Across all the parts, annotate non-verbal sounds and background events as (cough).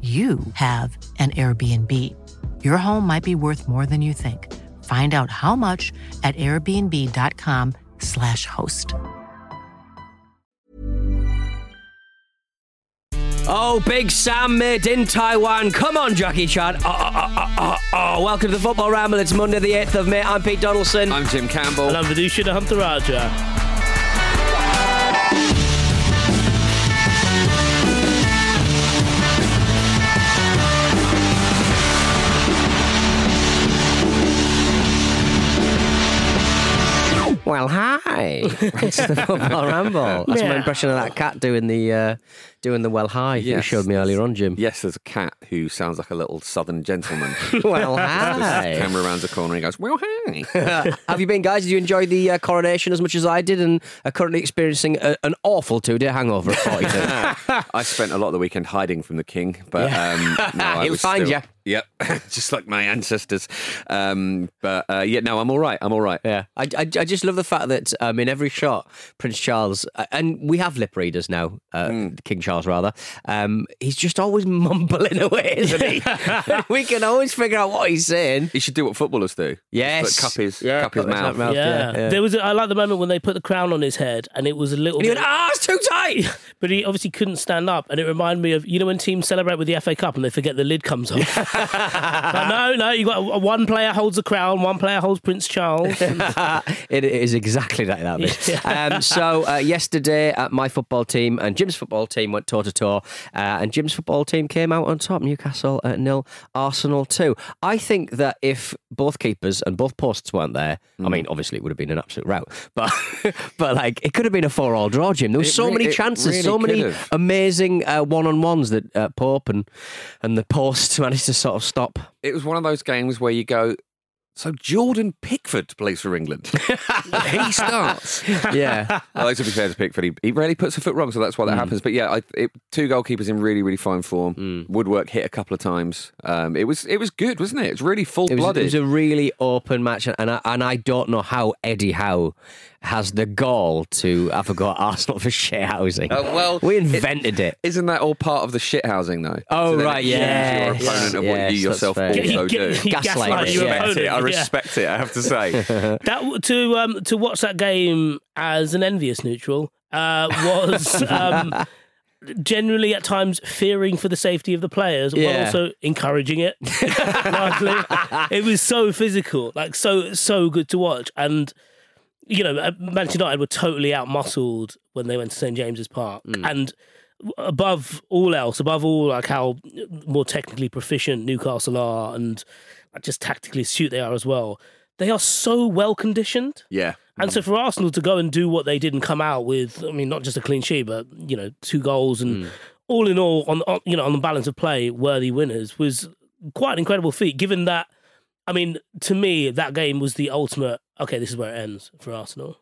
you have an Airbnb. Your home might be worth more than you think. Find out how much at airbnb.com/slash host. Oh, Big Sam made in Taiwan. Come on, Jackie Chan. Oh, oh, oh, oh, oh. Welcome to the Football Ramble. It's Monday, the 8th of May. I'm Pete Donaldson. I'm Jim Campbell. And I'm Vithushan Ehantharajah. (laughs) it's the Football Ramble. That's my impression of that cat doing the uh, doing the well hi that you showed me earlier on, Jim. Yes, there's a cat who sounds like a little southern gentleman. (laughs) Well, hi. camera rounds the corner and he goes, well, hi. (laughs) Have you been, guys? Did you enjoy the uh, coronation as much as I did and are currently experiencing a, an awful two day hangover at 42? (laughs) I spent a lot of the weekend hiding from the king, but um, no, He'll was find still- ya. Yep, just like my ancestors. Um, but uh, yeah, no, I'm all right. I'm all right. Yeah, I, I, I just love the fact that um, in every shot, Prince Charles, uh, and we have lip readers now, uh, Hmm. King Charles rather, um, he's just always (laughs) mumbling away, isn't he? (laughs) we can always figure out what he's saying. He should do what footballers do. Yes. Just, like, cup his, Yeah, cup his cup his mouth. mouth. Yeah. yeah. there was. A, I like the moment when they put the crown on his head, and it was a little. And he bit, went, ah, it's too tight. (laughs) but he obviously couldn't stand up, and it reminded me of you know when teams celebrate with the FA Cup and they forget the lid comes off. But no, no, you got one player holds the crown, one player holds Prince Charles. it is exactly like that. Mitch. Um, so uh, yesterday, uh, my football team and Jim's football team went toe to toe, and Jim's football team came out on top. Newcastle at nil, Arsenal two. I think that if both keepers and both posts weren't there, Mm. I mean, obviously it would have been an absolute rout, (laughs) but but like it could have been a four-all draw. Jim, there was so many chances, really so many have. amazing uh, one-on-ones that uh, Pope and and the post (laughs) managed to sort of stop. It was one of those games where you go, so Jordan Pickford plays for England. (laughs) he starts. Yeah. Although to be fair to Pickford, he, he rarely puts a foot wrong, so that's why that happens. But yeah, I, it, two goalkeepers in really, really fine form. Woodwork hit a couple of times. Um, it was it was good, wasn't it? It's really full It was, it was a really open match, and I, and I don't know how Eddie Howe has the gall to I forgot Arsenal for share housing. Uh, well, we it- invented it. Isn't that all part of the shit housing though? Oh, So right, it accuses Your opponent of what yes, you that's yourself fair. also He- do. he Gaslight gaslight it, yeah. Respect it. I yeah. it. I have to say. (laughs) That to um to watch that game as an envious neutral uh, was (laughs) um generally at times fearing for the safety of the players, but Yeah. also encouraging it. (laughs) largely. It was so physical, like so so good to watch, and you know, uh, Manchester United were totally outmuscled when they went to St James's Park, and above all else, above all, like how more technically proficient Newcastle are, and just tactically astute they are as well. They are so well conditioned. Yeah. And so for Arsenal to go and do what they did and come out with, I mean, not just a clean sheet, but you know, two goals and mm. all in all, on, on you know, on the balance of play, worthy winners was quite an incredible feat. Given that, I mean, to me, that game was the ultimate. Okay, this is where it ends for Arsenal.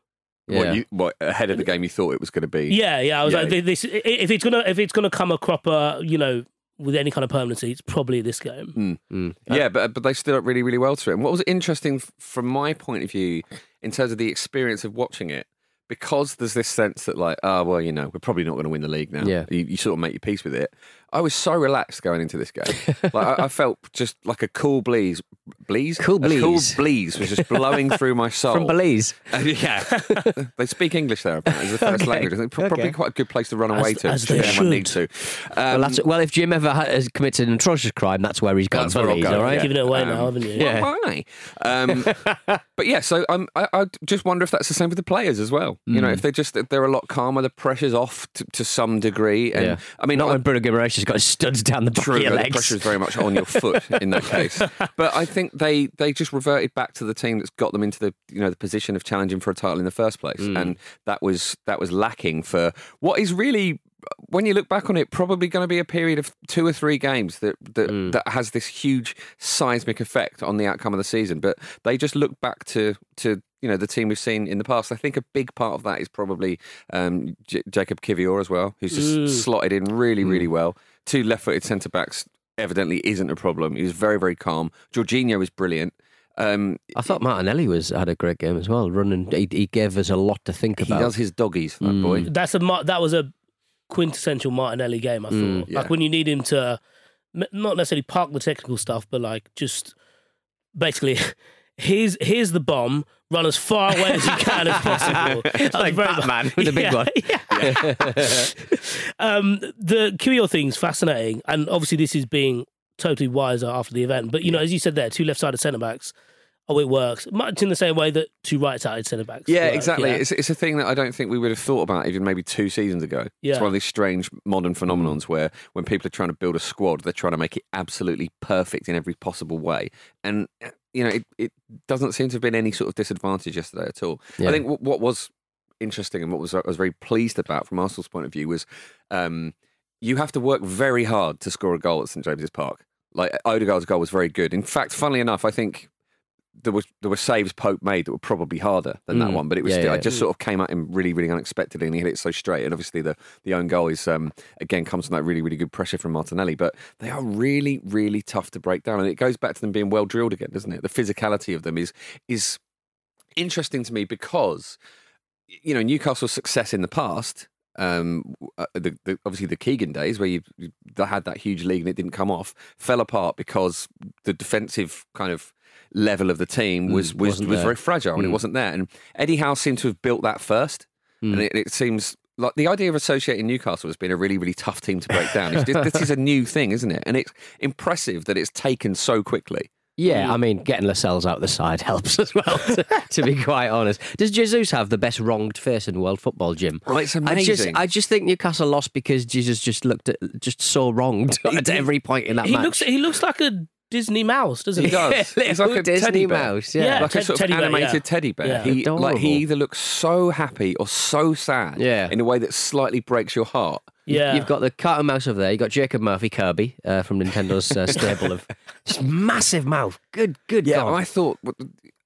Yeah. What, you, what ahead of the game you thought it was going to be? Yeah, yeah. I was Yeah. like, this if it's gonna if it's gonna come a cropper, you know, with any kind of permanency, it's probably this game. Hmm. Hmm. Yeah, but but they stood up really, really well to it. And what was interesting from my point of view, in terms of the experience of watching it, because there's this sense that like, oh well, you know, we're probably not going to win the league now. Yeah. you, you sort of make your peace with it. I was so relaxed going into this game. like I, I felt just like a cool breeze, breeze, Cool A cool breeze. breeze was just blowing through my soul. From Belize. Uh, yeah, (laughs) they speak English there. Apparently, it's the first Okay. language. I think probably Okay. quite a good place to run away As- to. as if they anyone should. need to. well, Um, that's, well, if Jim ever ha- has committed an atrocious crime, that's where he's gone. That's where I'll Belize, go, all right? yeah. Giving it away Um, now, haven't you? yeah. Well, why? Um, (laughs) but yeah, so I, I just wonder if that's the same with the players as well. You Mm. know, if they're just they're a lot calmer, the pressure's off to, to some degree. And Yeah. I mean, Not I- when Bruno Guimaraes has got studs down the back True, of your but the pressure is very much on your foot in that case. (laughs) But I think they they just reverted back to the team that's got them into the you know the position of challenging for a title in the first place, Mm. and that was that was lacking for what is really. When you look back on it, probably going to be a period of two or three games that that, Mm. that has this huge seismic effect on the outcome of the season. But they just look back to to you know the team we've seen in the past. I think a big part of that is probably um, J- Jakub Kiwior as well, who's just Mm. slotted in really really well. Two left-footed centre backs evidently isn't a problem. He was very, very calm. Jorginho was brilliant. Um, I thought Martinelli was had a great game as well. Running, he, he gave us a lot to think about. he does his doggies, that boy. That's a that was a quintessential Martinelli game. I thought, Mm, yeah. like when you need him to not necessarily park the technical stuff, but like just basically. (laughs) Here's here's the bomb. Run as far away as you (laughs) can as possible. Like Batman with the big Yeah, one. yeah. (laughs) um, the Kiwior thing's fascinating, and obviously this is being totally wiser after the event. But you know, as you said there, two left-sided centre backs. Oh, it works much in the same way that two right-sided centre backs. Yeah, work, exactly. yeah. It's, it's a thing that I don't think we would have thought about even maybe two seasons ago. Yeah. It's one of these strange modern phenomenons where when people are trying to build a squad, they're trying to make it absolutely perfect in every possible way. And, uh, you know, it, it doesn't seem to have been any sort of disadvantage yesterday at all. Yeah. I think what, what was interesting and what was I was very pleased about from Arsenal's point of view was um, you have to work very hard to score a goal at St James's Park. Like Odegaard's goal was very good. In fact, funnily enough, I think there was there were saves Pope made that were probably harder than that Mm. one, but it was Yeah, still, yeah. it just sort of came at him really, really unexpectedly, and he hit it so straight. And obviously, the the own goal is um, again comes from that really, really good pressure from Martinelli. But they are really, really tough to break down, and it goes back to them being well drilled again, doesn't it? The physicality of them is is interesting to me because you know Newcastle's success in the past. Um, uh, the, the, obviously the Keegan days where you, you they had that huge league and it didn't come off fell apart because the defensive kind of level of the team was Mm, was, there. very fragile and it Mm. wasn't there. And Eddie Howe seemed to have built that first, Mm. and it, it seems like the idea of associating Newcastle as being a really really tough team to break down. This is a new thing, isn't it? And it's impressive that it's taken so quickly. Yeah, I mean, getting Lascelles out the side (laughs) helps as well, to, to be quite honest. Does Jesus have the best wronged face in world football, Jim? Well, it's I just, amazing. I just think Newcastle lost because Jesus just looked at, just so wronged (laughs) at every point in that he match. looks he looks like a Disney mouse, doesn't He he? does. He's like a Disney teddy bear. mouse, yeah. Yeah. like a Ted- sort of teddy bear, animated yeah. teddy bear. Yeah. He like he either looks so happy or so sad, Yeah. in a way that slightly breaks your heart. Yeah, You've got the cat and mouse over there. You've got Jacob Murphy Kirby uh, from Nintendo's uh, (laughs) stable of just massive mouth. Good, good Yeah, God. I thought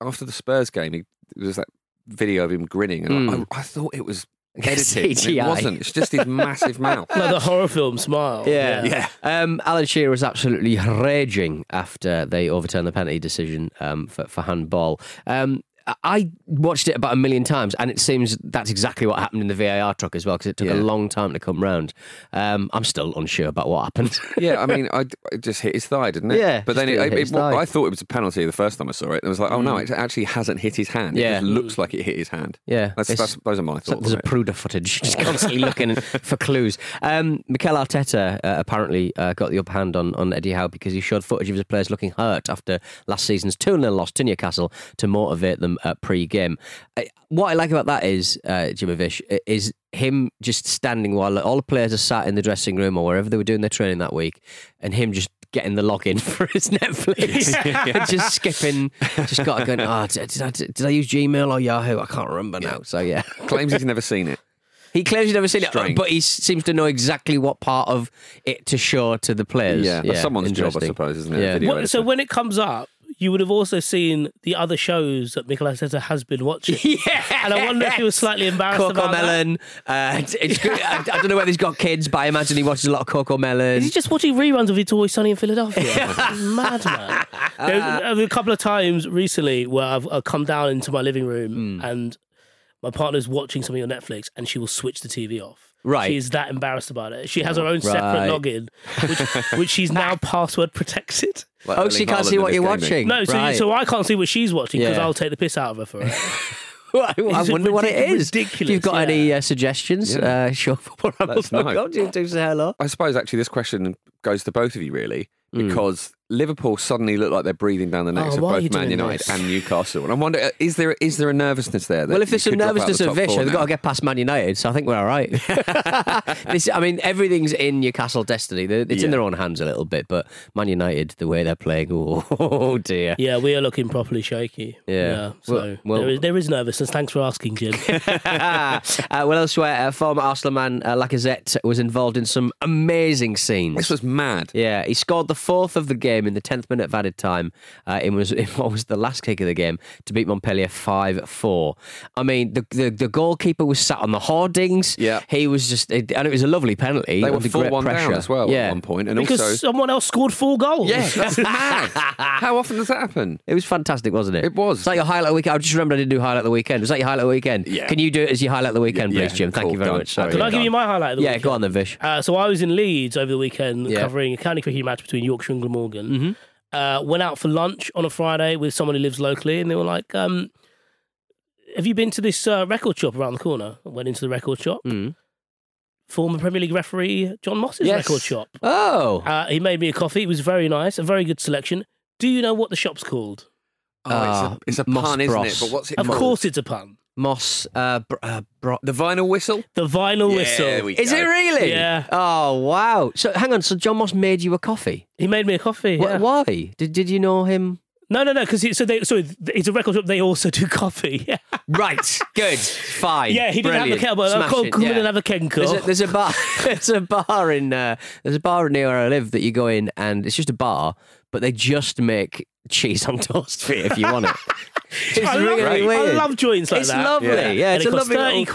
after the Spurs game, he, there was that video of him grinning, and Mm. I, I thought it was (laughs) edited. and It wasn't. It's just his massive mouth. (laughs) like the horror film smile. Yeah. Yeah. Um, Alan Shearer was absolutely raging after they overturned the penalty decision um, for, for handball. Um, I watched it about a million times, and it seems that's exactly what happened in the VAR truck as well, because it took a long time to come round. Um, I'm still unsure about what happened. (laughs) Yeah, I mean, I, it just hit his thigh, didn't it? Yeah, but then it, it, it- I thought it was a penalty the first time I saw it. And it was like, oh no, it actually hasn't hit his hand. It Yeah. just looks like it hit his hand. Yeah, that's, that's those are my thoughts. there's a pruder footage, just constantly looking (laughs) for clues. Um, Mikel Arteta uh, apparently uh, got the upper hand on, on Eddie Howe because he showed footage of his players looking hurt after last season's 2 0 loss to Newcastle to motivate them uh, pre game. What I like about that is, uh, Jimovic, is him just standing while all the players are sat in the dressing room or wherever they were doing their training that week, and him just getting the login (laughs) for his Netflix, (laughs) and just skipping, just got going. Oh, did, did, I, did I use Gmail or Yahoo? I can't remember now. So yeah, (laughs) Claims he's never seen it. he claims he's never seen Strange. it, but he seems to know exactly what part of it to show to the players. Yeah, that's someone's job, I suppose, isn't it? Yeah. Video What- so when it comes up, you would have also seen the other shows that Mikel Arteta has been watching. (laughs) Yeah, And I wonder if he was slightly embarrassed Coco about that. Melon. Uh, good. I, I don't know whether he's got kids, but I imagine he watches a lot of Coco Melon. Is he just watching reruns of It's Always Sunny in Philadelphia? (laughs) Mad man. (laughs) There's there's a couple of times recently where I've, I've come down into my living room Hmm. and my partner's watching something on Netflix and she will switch the TV off. Right. She's that embarrassed about it. She has her own separate Right. login, which, (laughs) which she's now password protected. Like oh, Erling so can't Haaland see and what his you're gaming. watching. No, so, right. so I can't see what she's watching because Yeah. I'll take the piss out of her for it. (laughs) I It's wonder what it ridic- is. ridiculous, If you've got yeah. any uh, suggestions, Yeah. uh, show up Let us know. Do, do say hello. I suppose actually this question goes to both of you really Hmm. because Liverpool suddenly look like they're breathing down the necks Oh, of both Man United this? and Newcastle. And I wonder, is there is there a nervousness there? That Well, if there's you some could drop out nervousness the at Vischer, they've got to get past Man United, so I think we're all right. (laughs) this, I mean, everything's in Newcastle destiny. They're- It's in their own hands a little bit, but Man United, the way they're playing, (laughs) oh, dear. Yeah, we are looking properly shaky. Yeah. so Well- well- there, is, there is nervousness. Thanks for asking, Jim. (laughs) uh, well, elsewhere, uh, former Arsenal man uh, Lacazette was involved in some amazing scenes. This was mad. Yeah, he scored the fourth of the game in the tenth minute of added time. Uh, it was (laughs) in what was the last kick of the game to beat Montpellier five four. I mean, the, the the goalkeeper was sat on the hoardings. Yeah. he was just, and it was a lovely penalty. They were under four great one down pressure. as well Yeah, at one point, and because also someone else scored four goals. yeah, (laughs) that's mad. How often does that happen? It was fantastic, wasn't it? It was. It's like your highlight of the weekend. I just remember I didn't do highlight of the weekend. Was that your highlight of the weekend? Yeah. Can you do it as your highlight of the weekend, Yeah, please, Jim? Thank you very done. much. Sorry. Can I give you my highlight of the Yeah, weekend? go on then, Vish. Uh, so I was in Leeds over the weekend Yeah. covering a county cricket match between Yorkshire and Glamorgan. Mm-hmm. Uh, went out for lunch on a Friday with someone who lives locally, and they were like, um, "Have you been to this uh, record shop around the corner?" I went into the record shop. Mm. Former Premier League referee John Moss's Yes. record shop. Oh, Uh, he made me a coffee. It was very nice, a very good selection. Do you know what the shop's called? Oh, it's a, it's a Moss pun, isn't it? Bros. But what's it Of called? course, it's a pun. Moss. Uh, br- uh, bro- The vinyl whistle. The vinyl Yeah, whistle. we Is go. it really? Yeah. Oh wow. So hang on. So John Moss made you a coffee. He made me a coffee. Wh- yeah. Why? Did Did you know him? No, no, no. Because so they so it's a record shop. They also do coffee. (laughs) Yeah, Right. Good. Fine. yeah. He didn't have a Brilliant. kettle, but I Smashing, called come in yeah. and have a kenko. There's a, there's a bar. (laughs) there's a bar in. Uh, there's a bar near where I live that you go in, and it's just a bar, but they just make cheese on toast for you if you want it. It's I love, really I love joints like it's that. lovely. Yeah. Yeah, it's it a costs lovely thirty little-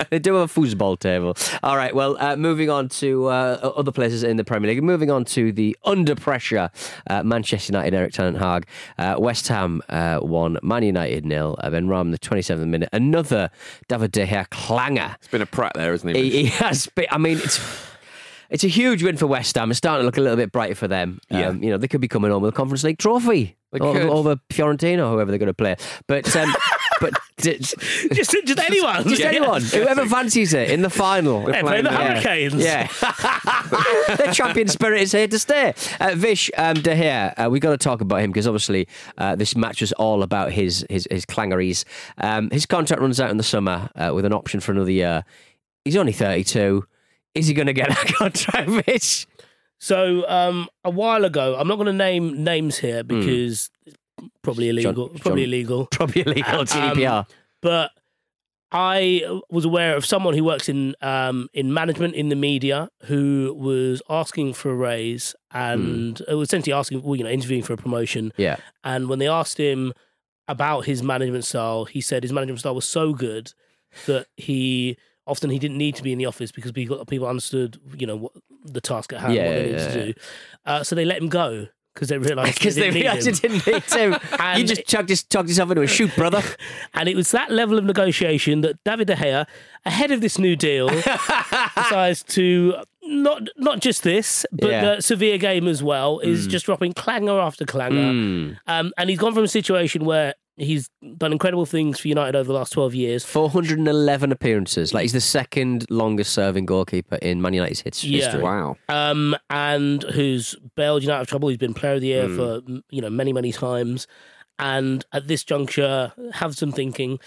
quid. (laughs) they do have a foosball table. All right. Well, uh, moving on to uh, other places in the Premier League. Moving on to the under pressure uh, Manchester United, Erik Ten Hag. Uh, West Ham uh, won, Man United nil. Uh, Benrahma, the 27th minute. Another David De Gea clanger. It's been a prat there, isn't he? He, he has been, I mean, it's. It's a huge win for West Ham. It's starting to look a little bit brighter for them. Yeah. Um, you know, they could be coming home with a Conference League trophy over, over Fiorentina, whoever they're going to play. But um, (laughs) but d- just, just (laughs) anyone. just Yeah. anyone, whoever fancies it in the final. Hey, play the playing, Yeah. Hurricanes. Yeah. (laughs) the champion spirit is here to stay. Uh, Vish um, De Gea, uh, we got to talk about him because obviously uh, this match was all about his his, his clangeries. Um, his contract runs out in the summer uh, with an option for another year. He's only 32. Is he going to get (laughs) a contract, Vish? So um, a while ago, I'm not going to name names here because it's probably illegal. John- probably John- illegal. Probably illegal Um, GDPR. but I was aware of someone who works in um, in management in the media who was asking for a raise and uh, was essentially asking, well, you know, interviewing for a promotion. yeah. And when they asked him about his management style, he said his management style was so good that he often he didn't need to be in the office because people people understood, you know, what the task at hand, Yeah, what they needed yeah, to do. Uh, so they let him go because they realised Because (laughs) they didn't need realised him. didn't need to. (laughs) you just chugged, this, chugged yourself into a shoot, brother. (laughs) And it was that level of negotiation that David De Gea, ahead of this new deal, decides to not not just this, but Yeah. the Sevilla game as well is just dropping clanger after clanger. Um, and he's gone from a situation where he's done incredible things for United over the last twelve years. 411 appearances. Like he's the second longest serving goalkeeper in Man United's his- Yeah. history. Wow. um, and who's bailed United out of trouble. He's been Player of the Year for you know many many times, and at this juncture, have some thinking.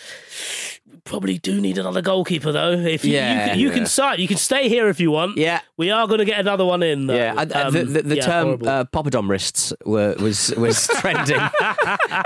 Probably do need another goalkeeper though. If you, Yeah. you, can- you can start, you can stay here if you want. Yeah. we are going to get another one in. Though. Yeah, I- I- the, Um, the, the yeah, term horrible. uh, poppadom wrists were, was was (laughs) trending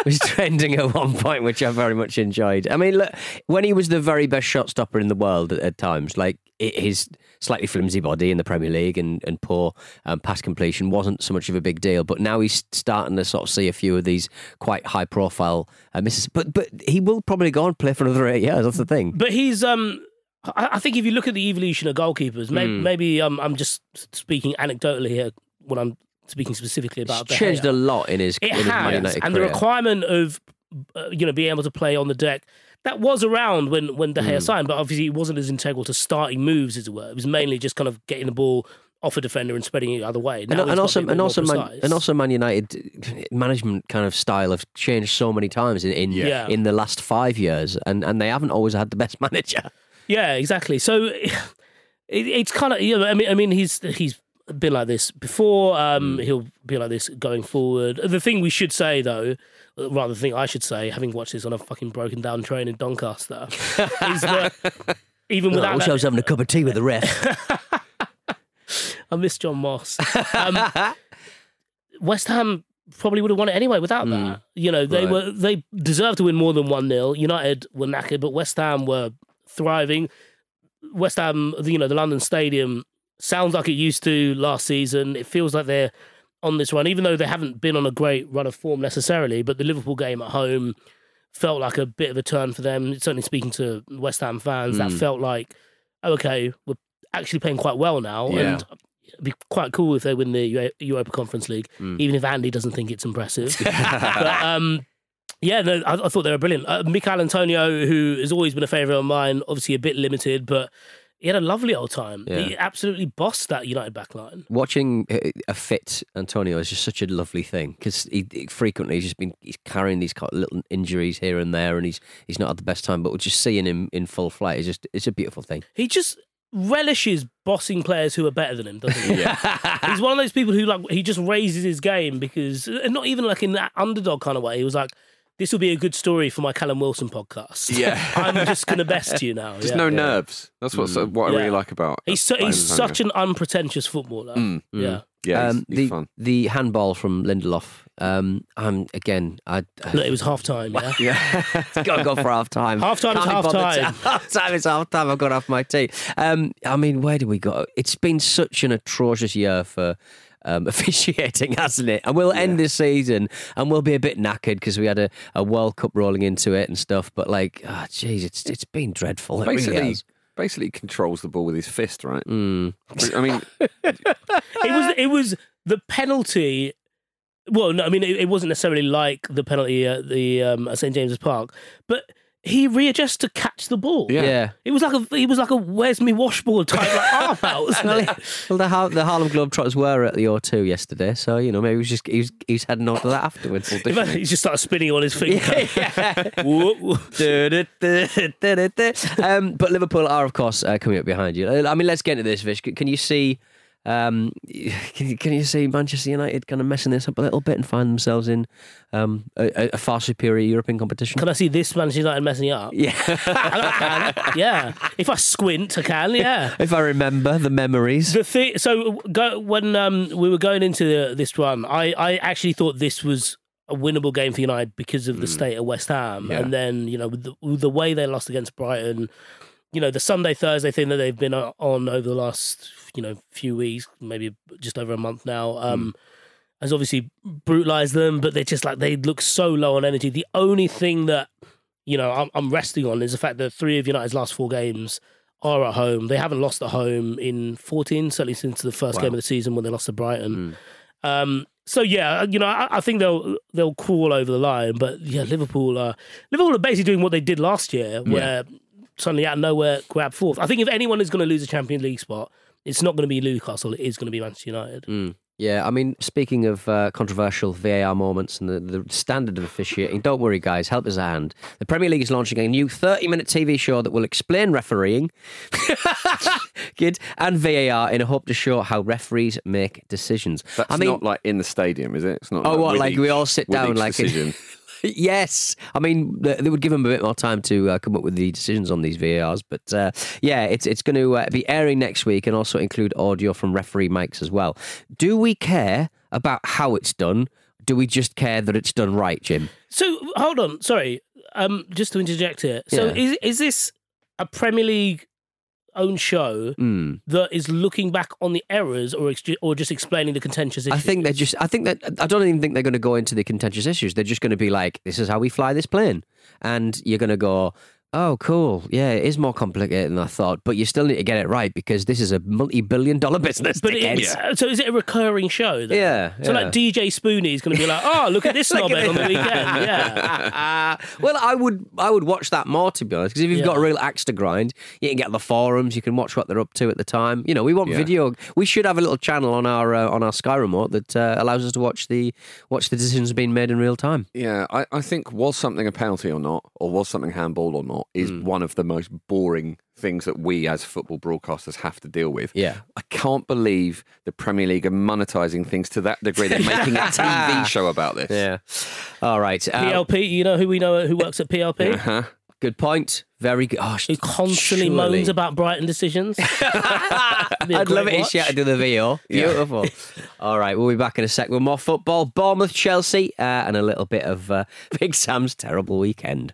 was trending at one point, which I very much enjoyed. I mean, look, when he was the very best shot stopper in the world at, at times, like his slightly flimsy body in the Premier League and, and poor um, pass completion wasn't so much of a big deal. But now he's starting to sort of see a few of these quite high profile uh, misses. But but he will probably go and play for another eight years. That's the thing. But he's um I, think if you look at the evolution of goalkeepers, maybe, Hmm. maybe um, I'm just speaking anecdotally here when I'm speaking specifically about De changed a lot in his, It in has, United and the requirement of uh, you know being able to play on the deck that was around when when De Gea Hmm. signed, but obviously it wasn't as integral to starting moves as it were. It was mainly just kind of getting the ball off a defender and spreading it the other way. and, Now he's and also to be a and also Man, and also Man United management kind of style have changed so many times in in, Yeah. in the last five years, and, and they haven't always had the best (laughs) manager. Yeah, exactly. So (laughs) it, it's kind of you know, I mean, I mean, he's he's been like this before. Um, Hmm. He'll be like this going forward. The thing we should say though, uh, rather the thing I should say, having watched this on a fucking broken down train in Doncaster, (laughs) is that even I without wish that, I was having a cup of tea with the ref. (laughs) I miss John Moss. Um, West Ham probably would have won it anyway without that. You know, they Right. were they deserved to win more than one 0 United were knackered, but West Ham were thriving. West Ham, you know, the London Stadium sounds like it used to last season. It feels like they're on this run, even though they haven't been on a great run of form necessarily. But the Liverpool game at home felt like a bit of a turn for them. Certainly speaking to West Ham fans, that felt like, oh, okay, we're actually playing quite well now. Yeah. And it'd be quite cool if they win the Europa Conference League, even if Andy doesn't think it's impressive. (laughs) but, um, yeah, no, I, I thought they were brilliant. Uh, Michail Antonio, who has always been a favourite of mine, obviously a bit limited, but he had a lovely old time. Yeah. He absolutely bossed that United backline. Watching a- a fit Antonio is just such a lovely thing because he, he frequently he's just been he's carrying these little injuries here and there, and he's he's not at the best time. But just seeing him in full flight is just it's a beautiful thing. He just relishes bossing players who are better than him, doesn't he? (laughs) He's one of those people who like he just raises his game because and not even like in that underdog kind of way. He was like, "This will be a good story for my Callum Wilson podcast." Yeah. (laughs) I'm just gonna best you now. Just yeah. no nerves. That's what's what I Yeah. really like about. He's so, he's such an unpretentious footballer. Yeah. yeah. Um, he's the fun. the handball from Lindelof. Um, I'm again. I, I Look, it was half time. Yeah. (laughs) Yeah, it's gotta go for (laughs) half time. Half time is half time. Half time is half time. I've got off my tea. Um, I mean, where do we go? It's been such an atrocious year for. Um, (laughs) officiating, hasn't it? And we'll end this season and we'll be a bit knackered because we had a, a World Cup rolling into it and stuff. But like, ah, jeez, it's it's been dreadful. It basically, has. basically controls the ball with his fist, right? Mm. I mean, (laughs) it was it was the penalty. Well, no, I mean it, it wasn't necessarily like the penalty at the um, at St James's Park, but he readjusts to catch the ball. Yeah. Yeah. It was like a he was like a where's me washboard type like (laughs) arm out. Well, well, the, Har- the Harlem Globetrotters were at the O2 yesterday, so you know maybe he was just he was, (laughs) he was heading on to that afterwards. In he just started spinning on his finger. (laughs) Whoop, whoop. um, but Liverpool are, of course, uh, coming up behind you. I mean, let's get into this, Vish. Can can you see? Um, (laughs) can, you, can you see Manchester United kind of messing this up a little bit and find themselves in um, a, a far superior European competition? Can I see this Manchester United messing it up? yeah, (laughs) I can. Yeah. If I squint, I can. Yeah. (laughs) if I remember the memories. The thing, so go, when um, we were going into the, this run, I, I actually thought this was a winnable game for United because of the state of West Ham, Yeah. and then you know with the, the way they lost against Brighton, you know the Sunday Thursday thing that they've been on over the last you know few weeks, maybe just over a month now. Um, Has obviously brutalized them, but they're just like they look so low on energy. The only thing that you know I'm, I'm resting on is the fact that three of United's last four games are at home. They haven't lost at home in 14, certainly since the first game of the season when they lost to Brighton. Um, So yeah, you know, I, I think they'll they'll crawl over the line, but yeah, Liverpool are Liverpool are basically doing what they did last year, where suddenly out of nowhere grab fourth. I think if anyone is going to lose a Champions League spot, it's not going to be Newcastle. It is going to be Manchester United. Mm. Yeah, I mean, speaking of uh, controversial VAR moments and the, the standard of officiating, don't worry, guys, help us a hand. The Premier League is launching a new 30 minute TV show that will explain refereeing (laughs) Good, and VAR in a hope to show how referees make decisions. That's I mean, not like in the stadium, is it? It's not. Oh, like what, with like we all sit down like- decision. (laughs) yes, I mean they would give them a bit more time to uh, come up with the decisions on these VARs, but uh, yeah, it's it's going to uh, be airing next week and also include audio from referee mics as well. Do we care about how it's done? Do we just care that it's done right, Jim? So hold on, sorry, um, just to interject here. So Yeah. is is this a Premier League own show Mm. that is looking back on the errors, or ex- or just explaining the contentious issues? I think they're just. I think that I don't even think they're going to go into the contentious issues. They're just going to be like, "This is how we fly this plane," and you're going to go, "Oh, cool. Yeah, it is more complicated than I thought, but you still need to get it right because this is a multi-billion-dollar business." But dickheads." it's, so is it a recurring show? Then? Yeah, So yeah. like DJ Spoonie is going to be like, oh, look at this (laughs) Look at knobhead on the weekend. (laughs) Yeah. well, I would I would watch that more to be honest because if you've Yeah. got a real axe to grind, you can get the forums, you can watch what they're up to at the time. You know, we want Yeah. video. We should have a little channel on our uh, on our Sky remote that uh, allows us to watch the watch the decisions being made in real time. Yeah, I, I think was something a penalty or not, or was something handball or not, is Hmm. one of the most boring things that we as football broadcasters have to deal with. Yeah. I can't believe the Premier League are monetizing things to that degree. They're making a (laughs) TV show about this. Yeah. All right. Uh, PLP, you know who we know who works at PLP? Uh-huh. Good point. Very good. Oh, Who constantly surely. moans about Brighton decisions. (laughs) Be a I'd love great it if she had to do the VO. Beautiful. (laughs) All right, we'll be back in a sec with more football. Bournemouth, Chelsea, uh, and a little bit of uh, Big Sam's terrible weekend.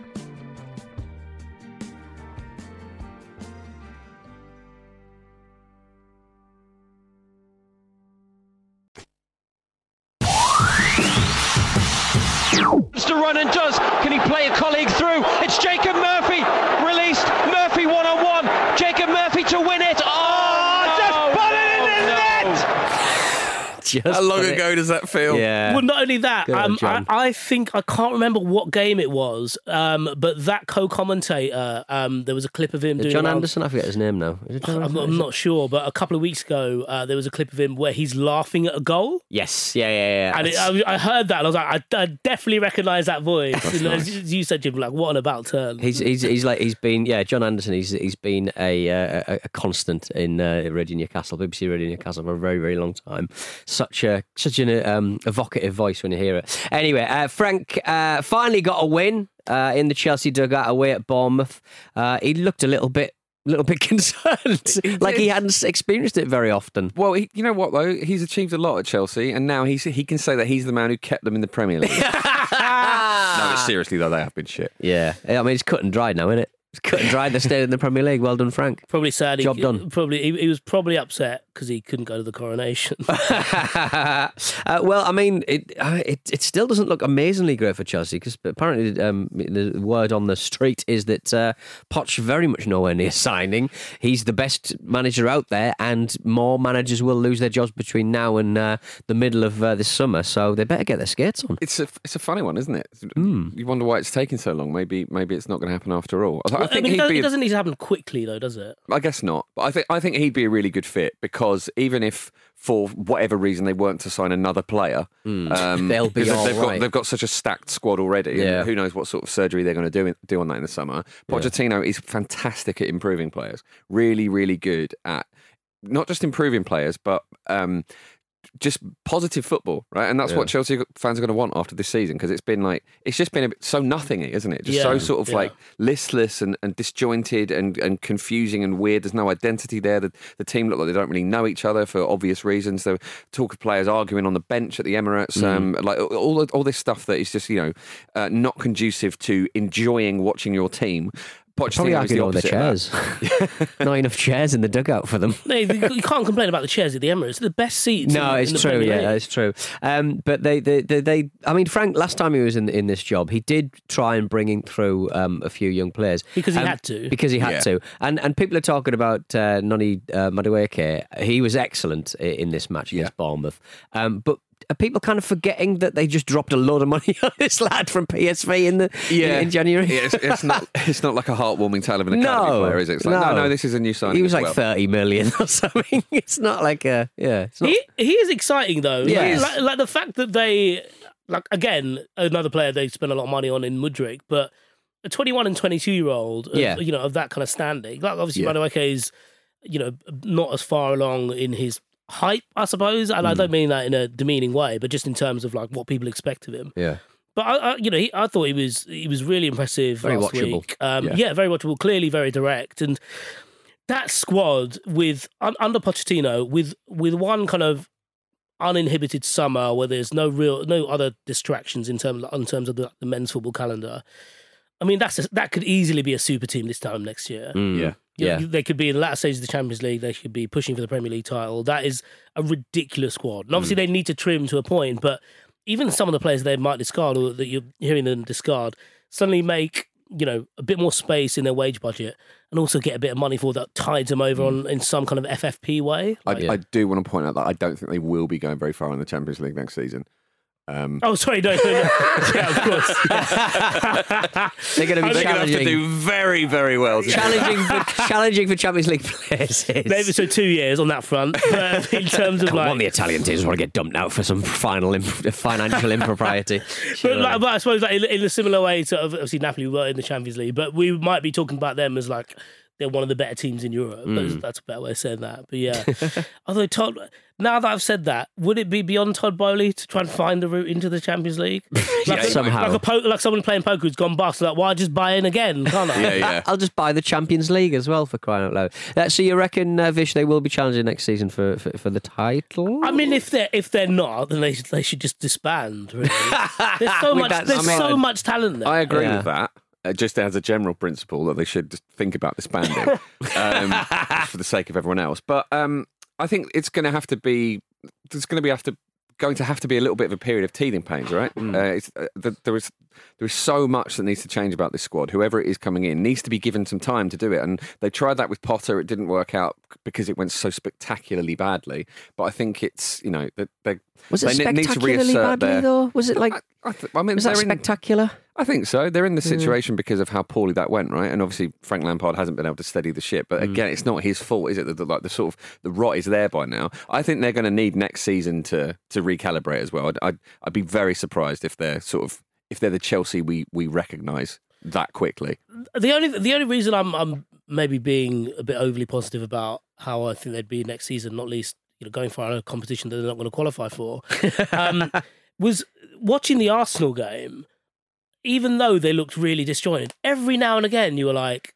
Run and does. Can he play a colleague through? It's Jacob Murphy released. Murphy one on one. Jacob Murphy to win it. Oh, just put it in the net. Just How long put it- ago does that feel? Yeah. Well, not only that, on um, I, I think I can't remember what game it was, um, but that co-commentator, um, there was a clip of him doing John around- Anderson, I forget his name now. Is it John I'm not, I'm not sure, but a couple of weeks ago, uh, there was a clip of him where he's laughing at a goal. Yes, yeah, yeah, yeah. And it, I, I heard that, and I was like, I, I definitely recognise that voice. And as you said, Jim, like, what an about turn. He's, he's he's like he's been yeah John Anderson he's he's been a uh, a, a constant in uh, Radio Newcastle BBC Radio Newcastle for a very very long time such a such an um, evocative voice when you hear it anyway uh, Frank uh, finally got a win uh, in the Chelsea dugout away at Bournemouth uh, he looked a little bit little bit (laughs) concerned like he hadn't experienced it very often Well, he, you know what though? He's achieved a lot at Chelsea, and now he's he can say that he's the man who kept them in the Premier League. (laughs) no, but seriously though, they have been shit. yeah I mean it's cut and dried now isn't it it's cut and dried they stayed in the Premier League well done Frank Probably sad. He, Job done. Probably he, he was probably upset because he couldn't go to the coronation. (laughs) uh, well, I mean, it, uh, it it still doesn't look amazingly great for Chelsea because apparently um, the word on the street is that uh, Poch very much nowhere near (laughs) signing. He's the best manager out there, and more managers will lose their jobs between now and uh, the middle of uh, this summer. So they better get their skates on. It's a it's a funny one, isn't it? You wonder why it's taking so long. Maybe maybe it's not going to happen after all. I, I I think mean, it, he'd does, be. it a- doesn't need to happen quickly, though, does it? I guess not. But I think I think he'd be a really good fit because even if for whatever reason they weren't to sign another player, um, They'll be because all they've right. got they've got such a stacked squad already. and Yeah. who knows what sort of surgery they're going to do in, do on that in the summer? Pochettino is fantastic at improving players. Really, really good at not just improving players, but um, just positive football, right? And that's what Chelsea fans are going to want after this season because it's been like it's just been a bit so nothingy, isn't it? Just so sort of yeah. like listless and, and disjointed and, and confusing and weird. There's no identity there. The, the team look like they don't really know each other for obvious reasons. The talk of players arguing on the bench at the Emirates, um, like all all this stuff that is just you know uh, not conducive to enjoying watching your team. Probably Pochettino is the arguing over the opposite of that. chairs. (laughs) Not enough chairs in the dugout for them. No, you you can't complain about the chairs at the Emirates. They're the best seats. No, in, it's in true. Premier Yeah, League. it's true. Um, but they, they, they, they, I mean, Frank. Last time he was in in this job, he did try and bringing through um, a few young players Because he Um, had to. Because he had Yeah. to, and and people are talking about uh, Noni uh, Madueke. He was excellent in this match against Bournemouth. Um, but. Are people kind of forgetting that they just dropped a lot of money (laughs) on this lad from PSV in the in, in January? Yeah, it's, it's not (laughs) it's not like a heartwarming tale of an academy No, player, is it? It's like, no, no. no, this is a new signing. he was as like well. thirty million (laughs) or something. It's not like a yeah. It's not, He he is exciting though. Yeah. Like, like, like the fact that they like again another player they spent a lot of money on in Mudryk, but a 21 and 22 year old, of, Yeah. you know, of that kind of standing. Like obviously, Yeah. Madueke is, you know, not as far along in his hype, I suppose, and Hmm. I don't mean that in a demeaning way, but just in terms of like what people expect of him. yeah. But I, I you know, he, I thought he was he was really impressive Very last watchable. week. Um, Yeah. yeah. very watchable. Clearly, very direct, and that squad with un, under Pochettino with with one kind of uninhibited summer where there's no real no other distractions in terms in terms of the, the men's football calendar. I mean, that's a, that could easily be a super team this time next year. Mm. Yeah. You know, Yeah. they could be in the latter stages of the Champions League. They could be pushing for the Premier League title. That is a ridiculous squad. And Mm. obviously, they need to trim to a point. But even some of the players they might discard or that you're hearing them discard suddenly make you know a bit more space in their wage budget and also get a bit of money for that tides them over on in some kind of FFP way. I, Like- I do want to point out that I don't think they will be going very far in the Champions League next season. Um, oh, sorry, no, no, no. (laughs) yeah, of course. yeah. (laughs) They're going to be they're going to have to do very, very well. challenging for (laughs) challenging for Champions League places. Maybe so two years on that front. But in terms of Come like on, the Italian teams want to get dumped out for some final imp- financial impropriety. But, like, but I suppose like, in, in a similar way to obviously Napoli were in the Champions League, but we might be talking about them as like they're one of the better teams in Europe. That's- That's a better way of saying that. But yeah, (laughs) although Todd, now that I've said that, would it be beyond Todd Boehly to try and find the route into the Champions League? (laughs) Like, somehow. like a po- like someone playing poker who's gone bust. Like, why just buy in again? Can't I? (laughs) yeah, yeah. I'll just buy the Champions League as well for crying out loud. Uh, so you reckon, uh, Vish, they will be challenging next season for for, for the title? I mean, if they're if they're not, then they they should just disband. Really, there's so Well, much there's I mean- so much talent there. I agree Yeah. with that. Uh, just as a general principle that they should think about disbanding um, (laughs) for the sake of everyone else. But um, I think it's going to have to be. There's going to be have to going to have to be a little bit of a period of teething pains, right? Uh, it's, uh, th- there is there is so much that needs to change about this squad. Whoever it is coming in needs to be given some time to do it. And they tried that with Potter. It didn't work out because it went so spectacularly badly. But I think it's you know that they Was it they ne- need to spectacularly reassert badly their. though? Was it like? I, I, th- I mean, was that in- spectacular? I think so. They're in the mm. situation because of how poorly that went, right? And obviously Frank Lampard hasn't been able to steady the ship. But mm. again, it's not his fault, is it? That the, like the sort of the rot is there by now. I think they're going to need next season to to recalibrate as well. I'd, I'd I'd be very surprised if they're sort of if they're the Chelsea we we recognise that quickly. The only the only reason I'm I'm maybe being a bit overly positive about how I think they'd be next season, not least you know going for a competition that they're not going to qualify for, um, (laughs) was watching the Arsenal game. Even though they looked really disjointed, every now and again you were like,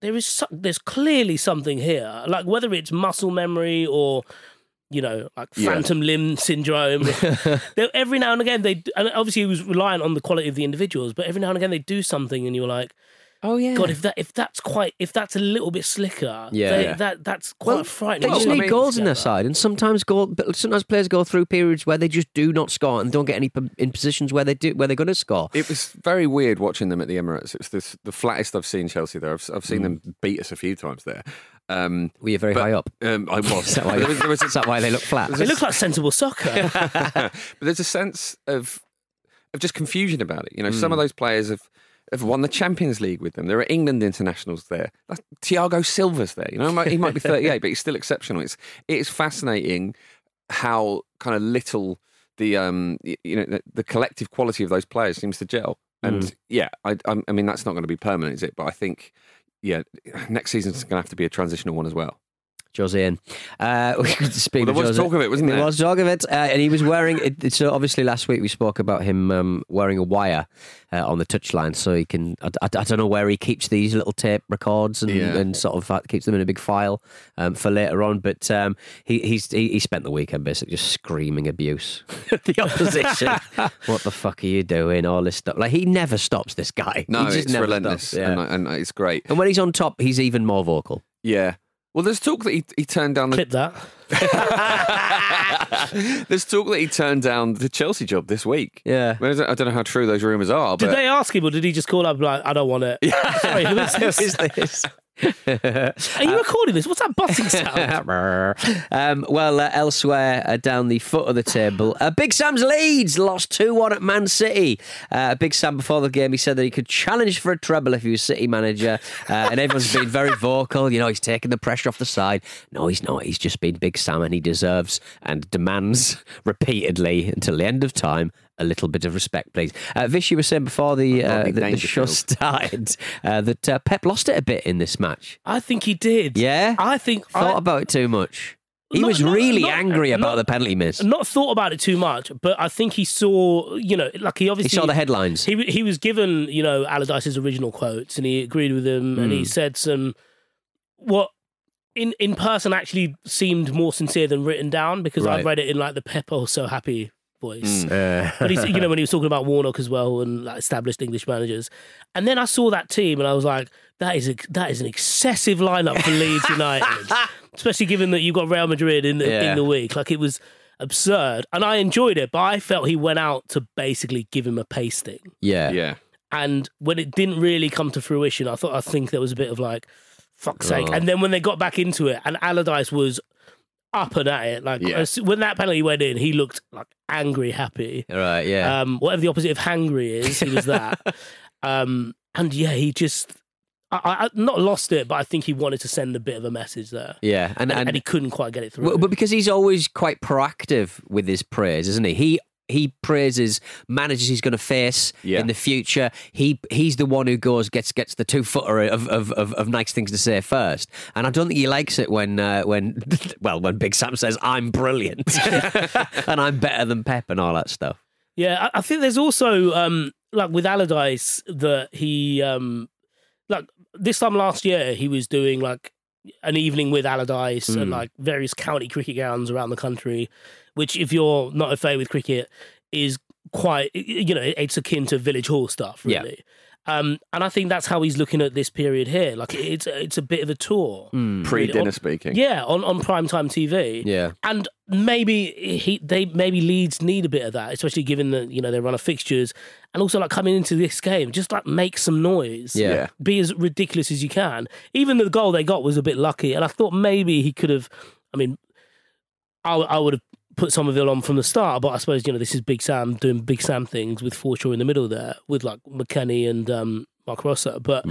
"There is so- there's clearly something here." Like whether it's muscle memory or you know, like Yeah. phantom limb syndrome. (laughs) They- every now and again, they and obviously it was reliant on the quality of the individuals, but every now and again they do something, and you're like, Oh yeah. God, if that if that's quite if that's a little bit slicker, Yeah. they- Yeah. that that's quite Well, frightening. They just need mean- goals in their side, and sometimes goal. But sometimes players go through periods where they just do not score and don't get any in positions where they do where they're going to score. It was very weird watching them at the Emirates. It's this, the flattest I've seen Chelsea there. I've, I've seen hmm. them beat us a few times there. Um, Were you very but- high up? um, I was. (laughs) Is that why, (laughs) There was- there was a- is that why they look flat? It looks like sensible soccer. (laughs) but there's a sense of of just confusion about it. You know, some of those players have have won the Champions League with them. There are England internationals there. That's, Thiago Silva's there. You know, he might, he might be 38, but he's still exceptional. It's it is fascinating how kind of little the um you know the, the collective quality of those players seems to gel. And yeah, I I mean that's not going to be permanent, is it? But I think yeah, next season's going to have to be a transitional one as well. Jose in. Uh, (laughs) we could speak Well, there was Jose. talk of it, wasn't There there? was talk of it, uh, and he was wearing. It, so obviously, last week we spoke about him um, wearing a wire uh, on the touchline, so he can. I, I, I don't know where he keeps these little tape records and, Yeah. and sort of keeps them in a big file um, for later on. But um, he he's, he he spent the weekend basically just screaming abuse (laughs) at the opposition. (laughs) what the fuck are you doing? All this stuff. Like he never stops. This guy. No, it's relentless, yeah. and, and it's great. and when he's on top, he's even more vocal. Yeah. Well, there's talk that he, he turned down the Clip that. (laughs) there's talk that he turned down the Chelsea job this week. Yeah. I, mean, I don't- I don't know how true those rumours are, Did but they ask him, or did he just call up like, "I don't want it"? (laughs) Sorry, who is this? (laughs) Is this? Are you recording this? What's that buzzing sound? um, well, uh, elsewhere uh, down the foot of the table, uh, Big Sam's Leeds lost 2 1 at Man City. Uh, Big Sam, before the game, he said that he could challenge for a treble if he was City manager. Uh, and everyone's been very vocal. You know, he's taking the pressure off the side. No, he's not. He's just been Big Sam and he deserves and demands (laughs) repeatedly until the end of time. A little bit of respect, please. Uh, Vish, you were saying before the, uh, Rodney the, the show started uh, that uh, Pep lost it a bit in this match. I think he did. Yeah? I think Thought I, about it too much. He Not- was not- really not- angry about not- the penalty miss. not thought about it too much, but I think he saw, you know, like he He obviously saw the headlines. He he was given, you know, Allardyce's original quotes, and he agreed with them, and he said some what in in person actually seemed more sincere than written down because Right. I've read it in like the Peppo so happy voice. Uh, But he's, you know, when he was talking about Warnock as well and like established English managers, and then I saw that team and I was like, that is a, that is an excessive lineup for Leeds (laughs) United, especially given that you got Real Madrid in the, Yeah. in the week. Like it was absurd, and I enjoyed it, but I felt he went out to basically give him a pasting. yeah. yeah. And when it didn't really come to fruition, I thought I think there was a bit of like, fuck's sake. Oh. And then when they got back into it, and Allardyce was up and at it, like Yeah. when that penalty went in, he looked like angry, happy. Right, yeah. Um, whatever the opposite of hangry is, he was that. (laughs) um, and yeah, he just, I, I I- not lost it, but I think he wanted to send a bit of a message there. yeah. And, And, and, he couldn't quite get it through. well, but because he's always quite proactive with his praise, isn't he? He he praises managers he's going to face Yeah. in the future. He he's the one who goes gets gets the two footer of, of, of, of nice things to say first. And I don't think he likes it when uh, when (laughs) well when Big Sam says I'm brilliant (laughs) and I'm better than Pep and all that stuff. Yeah, I, I think there's also um like with Allardyce that he um like this time last year he was doing like an evening with Allardyce Hmm. and like various county cricket grounds around the country, which if you're not afraid with cricket is quite you know it's akin to village hall stuff Yeah. really. Um, and I think that's how he's looking at this period here. Like it's it's a bit of a tour. Pre dinner on- speaking. Yeah, on, on primetime TV. Yeah. And maybe he they maybe Leeds need a bit of that, especially given that, you know, they run of fixtures and also like coming into this game, just like make some noise. Yeah. Yeah. Be as ridiculous as you can. Even the goal they got was a bit lucky. And I thought maybe he could have I mean I, I would have put Summerville on from the start, but I suppose, you know, this is Big Sam doing Big Sam things with Forshaw in the middle there, with like McKennie and um, Marc Roca. But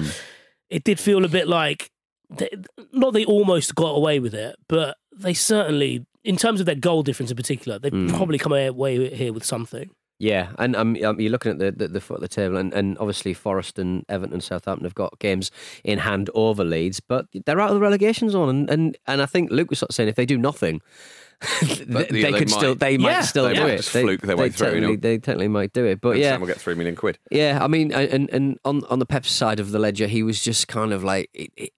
it did feel a bit like, they, not they almost got away with it, but they certainly, in terms of their goal difference in particular, they've probably come away here with something. Yeah, and um, um, you're looking at the, the, the foot of the table, and, and obviously Forest and Everton and Southampton have got games in hand over Leeds, but they're out of the relegation zone. And, and, and I think Luke was sort of saying if they do nothing, (laughs) But, they yeah, they could still might. they might Yeah. still They do might it. just they, fluke their way they through, you Totally, know. They totally might do it, but And yeah, Sam will get three million quid. yeah, I mean, and and on on the Pep's side of the ledger, he was just kind of like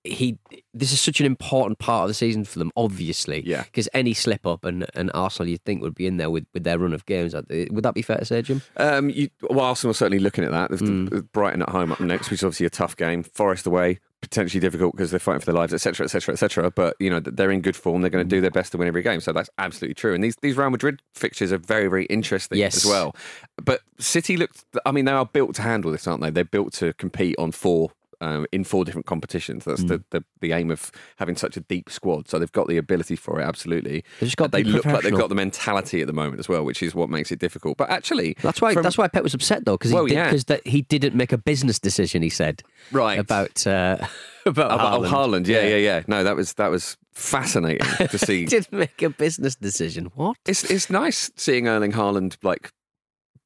he. This is such an important part of the season for them, obviously. Yeah. Because any slip up and, and Arsenal, you'd think would be in there with, with their run of games. Would that be fair to say, Jim? Um, you, well, Arsenal are certainly looking at that. There's Mm. Brighton at home up next, which is obviously a tough game. Forest away, potentially difficult because they're fighting for their lives, etc., etc., etc. But you know they're in good form. They're going to do their best to win every game. So that's absolutely true. And these these Real Madrid fixtures are very very interesting Yes. as well. But City looked. I mean, they are built to handle this, aren't they? They're built to compete on four. Um, in four different competitions, that's Mm. the, the the aim of having such a deep squad. So they've got the ability for it, absolutely. They've just got they look like they've got the mentality at the moment as well, which is what makes it difficult. But actually, That's why. from- that's why Pep was upset though, because Well, he, did, yeah. he didn't make a business decision. He said Right. about uh, (laughs) about Oh, Haaland. Haaland, yeah, yeah, yeah. No, that was that was fascinating to (laughs) see. He didn't make a business decision. What? it's it's nice seeing Erling Haaland like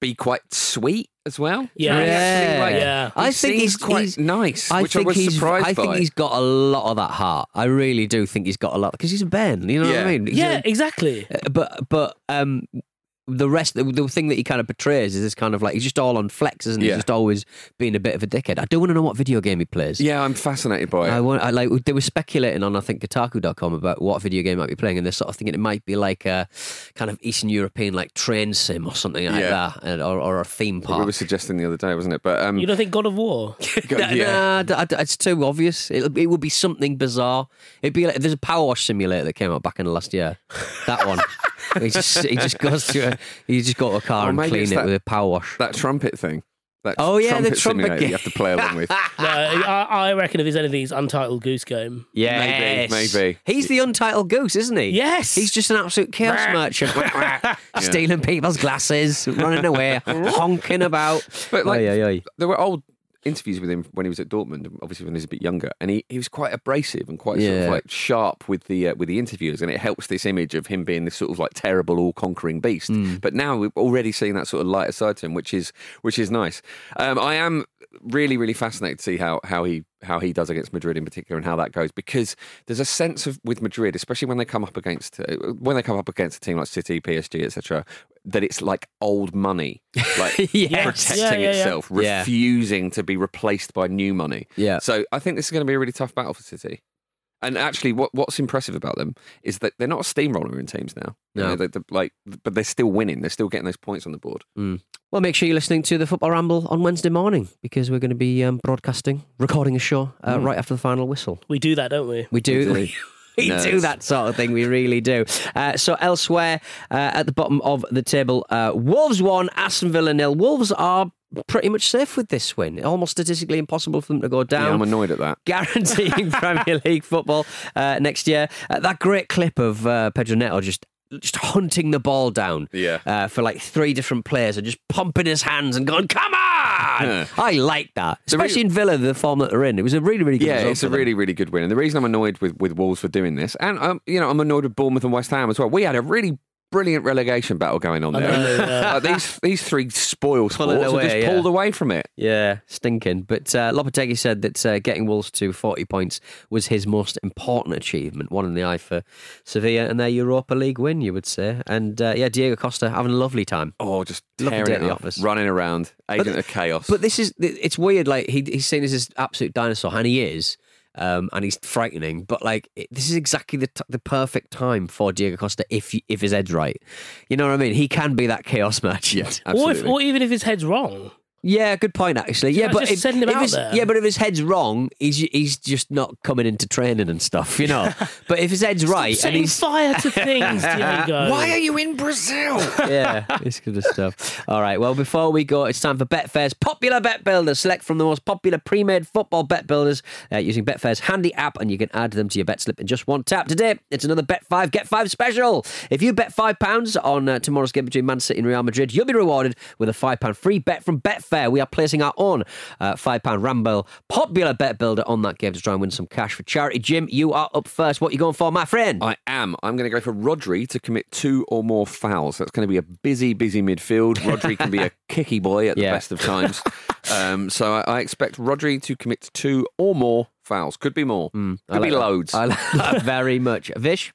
be quite sweet as well. Yeah. He Yeah. like, Yeah. he I think he's quite he's- nice, I which I think was he's. surprised I think by. he's got a lot of that heart. I really do think he's got a lot because he's a Ben. You know what I mean? He's Yeah, a- exactly. But but um the rest the, the thing that he kind of portrays is this kind of like he's just all on flex isn't he Yeah. He's just always being a bit of a dickhead i do want to know what video game he plays yeah, I'm fascinated by it. I want. I like. They were speculating on, I think, Kotaku.com about what video game might be playing, and they're sort of thinking it might be like a kind of Eastern European, like train sim or something like Yeah. that, or, or a theme park. we park. were suggesting the other day, wasn't it? But um, You don't think God of War? (laughs) (laughs) go- Nah, yeah. nah, d- d- it's too obvious. It, it would be something bizarre. It'd be like there's a power wash simulator that came out back in the last year. That one. (laughs) he just he just goes to a he just go to a car Or and maybe clean it's it that- with a power wash. that trumpet thing. That Oh, yeah, the trumpet trumpet simulator game. you have to play along with. (laughs) no, I, I reckon if it's anything, it's Untitled Goose Game. Yes. maybe. He's the untitled goose, isn't he? Yes. He's just an absolute chaos merchant. (laughs) Stealing people's glasses, running away, (laughs) honking about. But like, Oi, oi, oi. there were old interviews with him when he was at Dortmund, obviously when he was a bit younger, and he, he was quite abrasive and quite sort of like sharp with the uh, with the interviewers, and it helps this image of him being this sort of like terrible, all conquering beast. Hmm. But now we're already seeing that sort of lighter side to him, which is which is nice. Um, I am really really fascinated to see how how he how he does against Madrid in particular and how that goes because there's a sense of with Madrid, especially when they come up against uh, when they come up against a team like City, PSG, etc., that it's like old money, (laughs) like Yes. protecting Yeah, yeah, yeah. itself, Yeah. refusing to be replaced by new money. Yeah. So I think this is going to be a really tough battle for City. And actually, what what's impressive about them is that they're not a steamroller in teams now. You know, they- they're like, but they're still winning. They're still getting those points on the board. Well, make sure you're listening to the Football Ramble on Wednesday morning because we're going to be um, broadcasting, recording a show uh, right after the final whistle. We do that, don't we? We do. We do. (laughs) We, do that sort of thing. We really do. Uh, so elsewhere uh, at the bottom of the table, uh, Wolves won, Aston Villa nil. Wolves are pretty much safe with this win. Almost statistically impossible for them to go down. Yeah, I'm annoyed at that. (laughs) guaranteeing (laughs) Premier League football uh, next year. Uh, that great clip of uh, Pedro Neto just just hunting the ball down Yeah. uh, for like three different players and just pumping his hands and going, come on! Yeah. I like that. The re- Especially in Villa, the form that they're in. It was a really, really good Yeah, it's a them. really, really good win. And the reason I'm annoyed with, with Wolves for doing this, and um, you know, I'm annoyed with Bournemouth and West Ham as well. We had a really brilliant relegation battle going on there. know, yeah. (laughs) Like, these these three spoil Pulling sports away, have just yeah. pulled away from it. Yeah, stinking. But uh, Lopetegui said that uh, getting Wolves to 40 points was his most important achievement, one in the eye for Sevilla and their Europa League win, you would say. And uh, yeah, Diego Costa having a lovely time. Oh, just tearing it at the office. running around, agent of chaos. But this is, it's weird. Like, he, he's seen as this absolute dinosaur, and he is. Um, and he's frightening, but like it, this is exactly the t- the perfect time for Diego Costa if if his head's right. You know what I mean? He can be that chaos (laughs) merchant. yeah, Or, if, or even if his head's wrong. Yeah, good point. Actually, yeah, but just if, send him if out his, there? yeah, but if his head's wrong, he's he's just not coming into training and stuff, you know. (laughs) but if his head's right and he's fire to (laughs) things, Diego. Why are you in Brazil? (laughs) yeah, it's good stuff. All right, well, before we go, it's time for Betfair's popular bet builder. Select from the most popular pre-made football bet builders uh, using Betfair's handy app, and you can add them to your bet slip in just one tap. Today, it's another Bet Five Get Five special. If you bet five pounds on uh, tomorrow's game between Man City and Real Madrid, you'll be rewarded with a five pound free bet from Betfair. We are placing our own uh, five pound Ramble popular bet builder on that game to try and win some cash for charity. Jim, you are up first. What are you going for, my friend? I am. I'm going to go for Rodri to commit two or more fouls. That's going to be a busy, busy midfield. Rodri can be a (laughs) kicky boy at the Yeah. best of times. (laughs) um, so I, I expect Rodri to commit two or more fouls. Could be more. Could Hmm, I be that. loads. I like that (laughs) very much. Vish?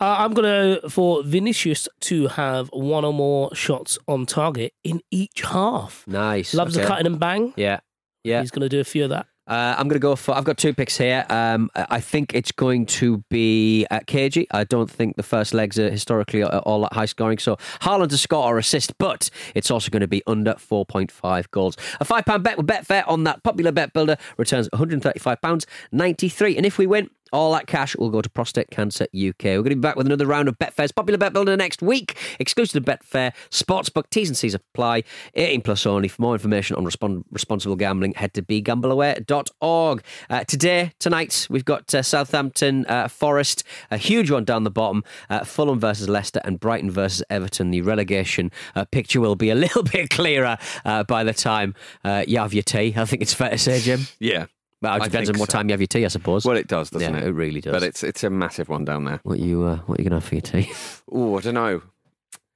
Uh, I'm going to for Vinicius to have one or more shots on target in each half. Nice. Loves okay. a cut and bang. Yeah. Yeah. He's going to do a few of that. Uh, I'm going to go for. I've got two picks here. Um, I think it's going to be uh, cagey. I don't think the first legs are historically all that high scoring. So Haaland to score or assist, but it's also going to be under 4.5 goals. A five pound bet with Betfair on that popular bet builder returns 135 pounds 93. And if we win. All that cash will go to Prostate Cancer UK. We're going to be back with another round of Betfair's popular bet builder next week. Exclusive to Betfair Sportsbook. T's and C's apply. 18 plus only. For more information on respon- responsible gambling, head to begambleaware.org. Uh, today, tonight, we've got uh, Southampton uh, Forest, a huge one down the bottom. Uh, Fulham versus Leicester and Brighton versus Everton. The relegation uh, picture will be a (laughs) little bit clearer uh, by the time uh, you have your tea. I think it's fair to say, Jim. yeah. Well, it depends on what so. time you have your tea, I suppose. Well, it does, doesn't Yeah, it? it really does. But it's it's a massive one down there. what you uh, what are you gonna have for your tea? (laughs) Oh, I don't know.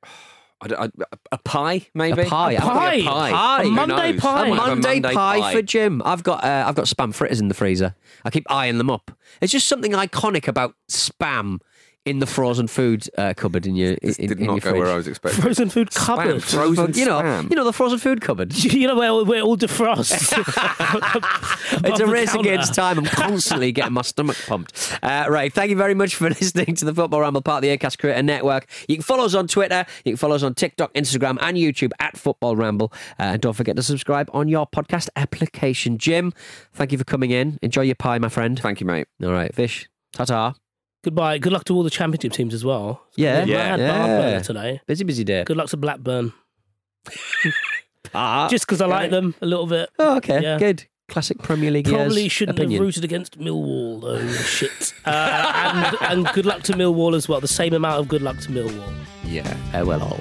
(sighs) I don't- I- a pie, maybe. A pie, A pie. A pie. Pie. A Monday pie. A might have Monday, Monday pie, for Jim. I've got uh, I've got spam fritters in the freezer. I keep eyeing them up. It's just something iconic about spam in the frozen food uh, cupboard in your in, did in not your go fridge. where I was expecting. Frozen food cupboard. Spam, frozen you know, spam. you know the frozen food cupboard. (laughs) You know where, where it all defrosts. (laughs) (laughs) It's a race counter. against time. I'm constantly getting my stomach pumped. Uh, right. Thank you very much for listening to the Football Ramble, part of the Acast Creator Network. You can follow us on Twitter. You can follow us on TikTok, Instagram, and YouTube at Football Ramble. Uh, and don't forget to subscribe on your podcast application. Jim, thank you for coming in. Enjoy your pie, my friend. Thank you, mate. All right, Vish. Ta ta. Goodbye. Good luck to all the championship teams as well. Yeah. Mad Yeah. today. Busy, busy day. Good luck to Blackburn. (laughs) Ah. Just because I like them a little bit. Oh, okay. Yeah. Good. Classic Premier League Probably years shouldn't opinion. have rooted against Millwall though. (laughs) Shit. Uh, and, and good luck to Millwall as well. The same amount of good luck to Millwall. Yeah. Uh, well, all.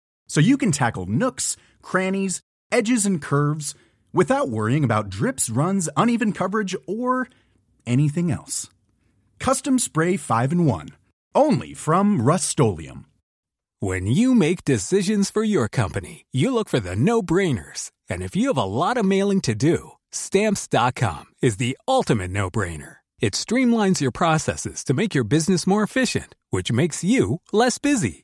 So you can tackle nooks, crannies, edges, and curves without worrying about drips, runs, uneven coverage, or anything else. Custom Spray 5 in 1. Only from Rust When you make decisions for your company, you look for the no brainers. And if you have a lot of mailing to do, stamps.com is the ultimate no brainer. It streamlines your processes to make your business more efficient, which makes you less busy.